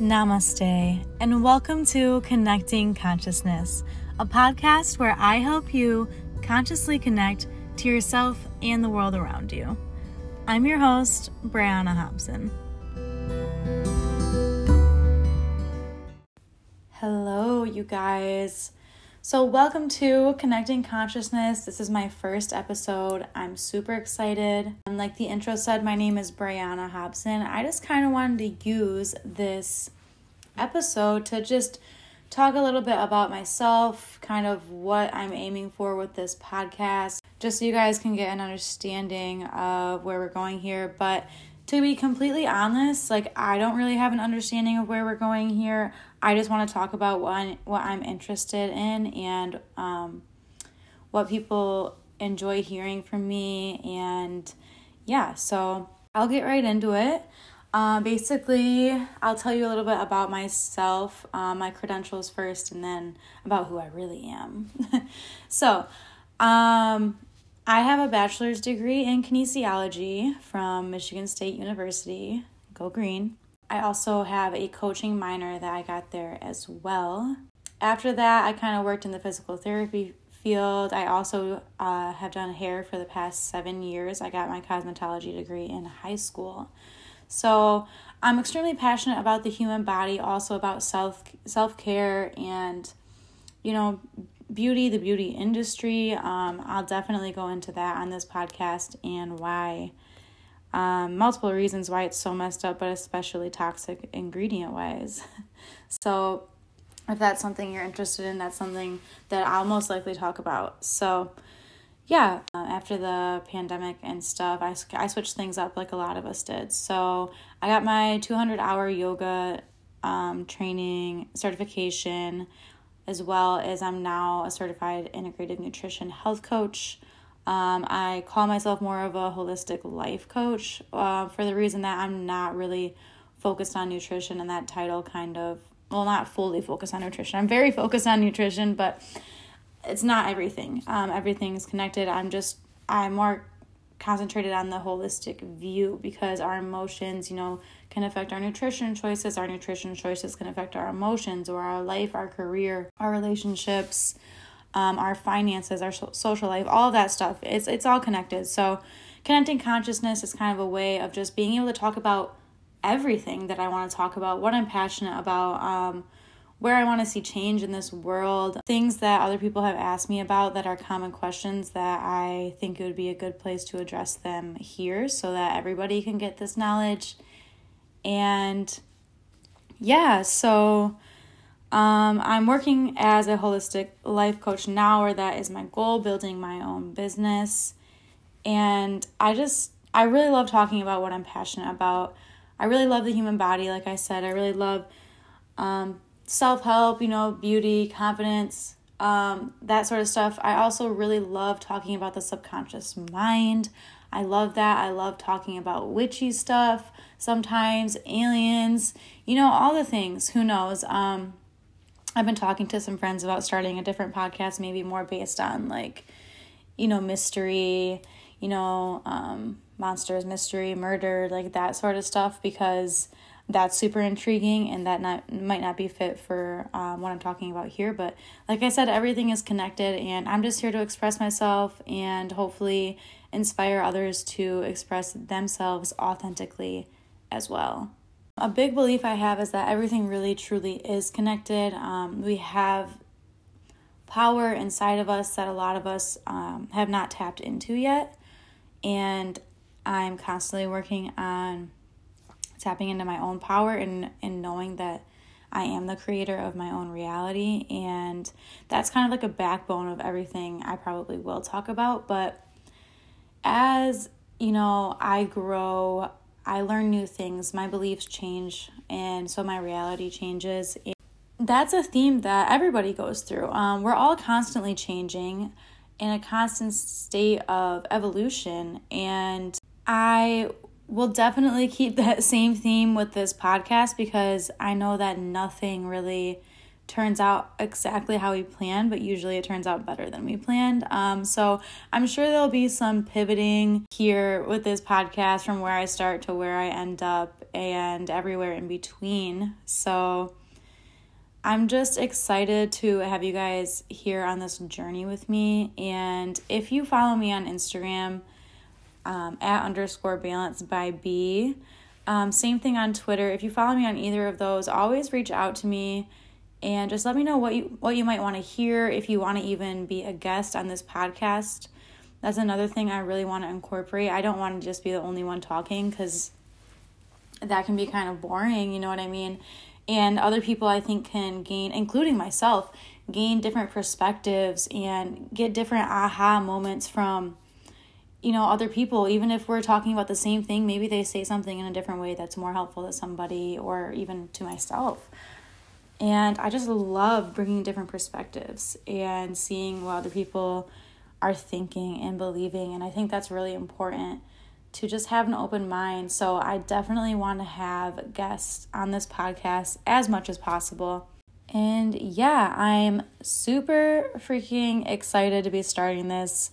Namaste, and welcome to Connecting Consciousness, a podcast where I help you consciously connect to yourself and the world around you. I'm your host, Brianna Hobson. Hello, you guys. So, welcome to Connecting Consciousness. This is my first episode. I'm super excited. And like the intro said, my name is Brianna Hobson. I just kind of wanted to use this episode to just talk a little bit about myself, kind of what I'm aiming for with this podcast, just so you guys can get an understanding of where we're going here. But to be completely honest, like I don't really have an understanding of where we're going here. I just want to talk about what I'm, what I'm interested in and um, what people enjoy hearing from me. And yeah, so I'll get right into it. Uh, basically, I'll tell you a little bit about myself, uh, my credentials first, and then about who I really am. so, um, I have a bachelor's degree in kinesiology from Michigan State University. Go green. I also have a coaching minor that I got there as well. After that, I kind of worked in the physical therapy field. I also uh, have done hair for the past seven years. I got my cosmetology degree in high school. So I'm extremely passionate about the human body, also about self self care and you know beauty, the beauty industry. Um, I'll definitely go into that on this podcast and why um, multiple reasons why it's so messed up, but especially toxic ingredient wise. so, if that's something you're interested in, that's something that I'll most likely talk about. So, yeah, uh, after the pandemic and stuff, I, I switched things up like a lot of us did. So, I got my 200 hour yoga um, training certification, as well as I'm now a certified integrative nutrition health coach. Um, I call myself more of a holistic life coach uh, for the reason that I'm not really focused on nutrition, and that title kind of, well, not fully focused on nutrition. I'm very focused on nutrition, but it's not everything. Um, everything is connected. I'm just, I'm more concentrated on the holistic view because our emotions, you know, can affect our nutrition choices. Our nutrition choices can affect our emotions or our life, our career, our relationships um, our finances, our social life, all that stuff. It's it's all connected. So, connecting consciousness is kind of a way of just being able to talk about everything that I want to talk about, what I'm passionate about, um, where I want to see change in this world, things that other people have asked me about that are common questions that I think it would be a good place to address them here so that everybody can get this knowledge. And yeah, so um, I'm working as a holistic life coach now, or that is my goal, building my own business. And I just, I really love talking about what I'm passionate about. I really love the human body, like I said. I really love um, self help, you know, beauty, confidence, um, that sort of stuff. I also really love talking about the subconscious mind. I love that. I love talking about witchy stuff, sometimes aliens, you know, all the things. Who knows? Um, I've been talking to some friends about starting a different podcast, maybe more based on like, you know, mystery, you know, um, monsters, mystery, murder, like that sort of stuff, because that's super intriguing and that not might not be fit for um, what I'm talking about here. But like I said, everything is connected, and I'm just here to express myself and hopefully inspire others to express themselves authentically as well. A big belief I have is that everything really truly is connected. Um, we have power inside of us that a lot of us um, have not tapped into yet. And I'm constantly working on tapping into my own power and, and knowing that I am the creator of my own reality. And that's kind of like a backbone of everything I probably will talk about. But as you know, I grow, I learn new things, my beliefs change, and so my reality changes. That's a theme that everybody goes through. Um, we're all constantly changing in a constant state of evolution, and I will definitely keep that same theme with this podcast because I know that nothing really turns out exactly how we planned, but usually it turns out better than we planned. Um, so I'm sure there'll be some pivoting here with this podcast from where I start to where I end up and everywhere in between. So I'm just excited to have you guys here on this journey with me. And if you follow me on Instagram, um, at underscore balance by B, um, same thing on Twitter. If you follow me on either of those, always reach out to me and just let me know what you what you might want to hear if you want to even be a guest on this podcast. That's another thing I really want to incorporate. I don't want to just be the only one talking cuz that can be kind of boring, you know what I mean? And other people I think can gain including myself, gain different perspectives and get different aha moments from you know other people even if we're talking about the same thing maybe they say something in a different way that's more helpful to somebody or even to myself and I just love bringing different perspectives and seeing what other people are thinking and believing. And I think that's really important to just have an open mind. So I definitely want to have guests on this podcast as much as possible. And yeah, I'm super freaking excited to be starting this.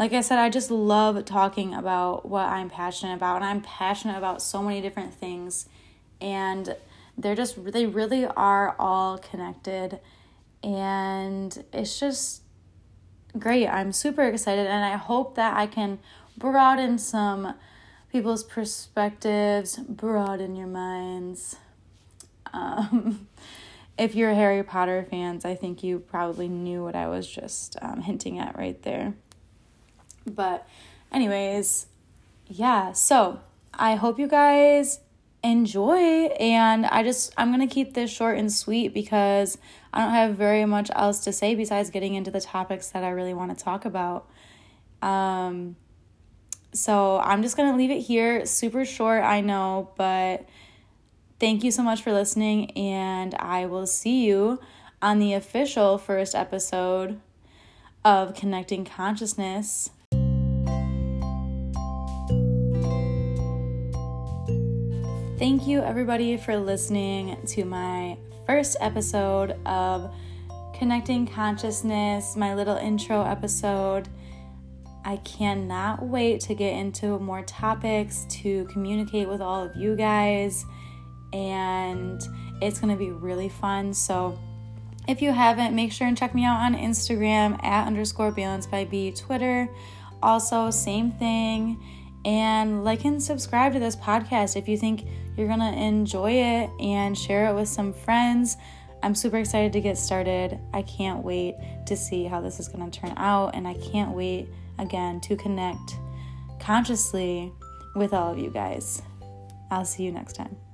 Like I said, I just love talking about what I'm passionate about, and I'm passionate about so many different things. And they're just they really are all connected and it's just great i'm super excited and i hope that i can broaden some people's perspectives broaden your minds um, if you're harry potter fans i think you probably knew what i was just um, hinting at right there but anyways yeah so i hope you guys enjoy and i just i'm gonna keep this short and sweet because i don't have very much else to say besides getting into the topics that i really want to talk about. Um so i'm just gonna leave it here. Super short i know but thank you so much for listening and i will see you on the official first episode of connecting consciousness Thank you, everybody, for listening to my first episode of Connecting Consciousness, my little intro episode. I cannot wait to get into more topics to communicate with all of you guys, and it's going to be really fun. So, if you haven't, make sure and check me out on Instagram at underscore balance by B, Twitter. Also, same thing. And like and subscribe to this podcast if you think you're going to enjoy it and share it with some friends. I'm super excited to get started. I can't wait to see how this is going to turn out, and I can't wait again to connect consciously with all of you guys. I'll see you next time.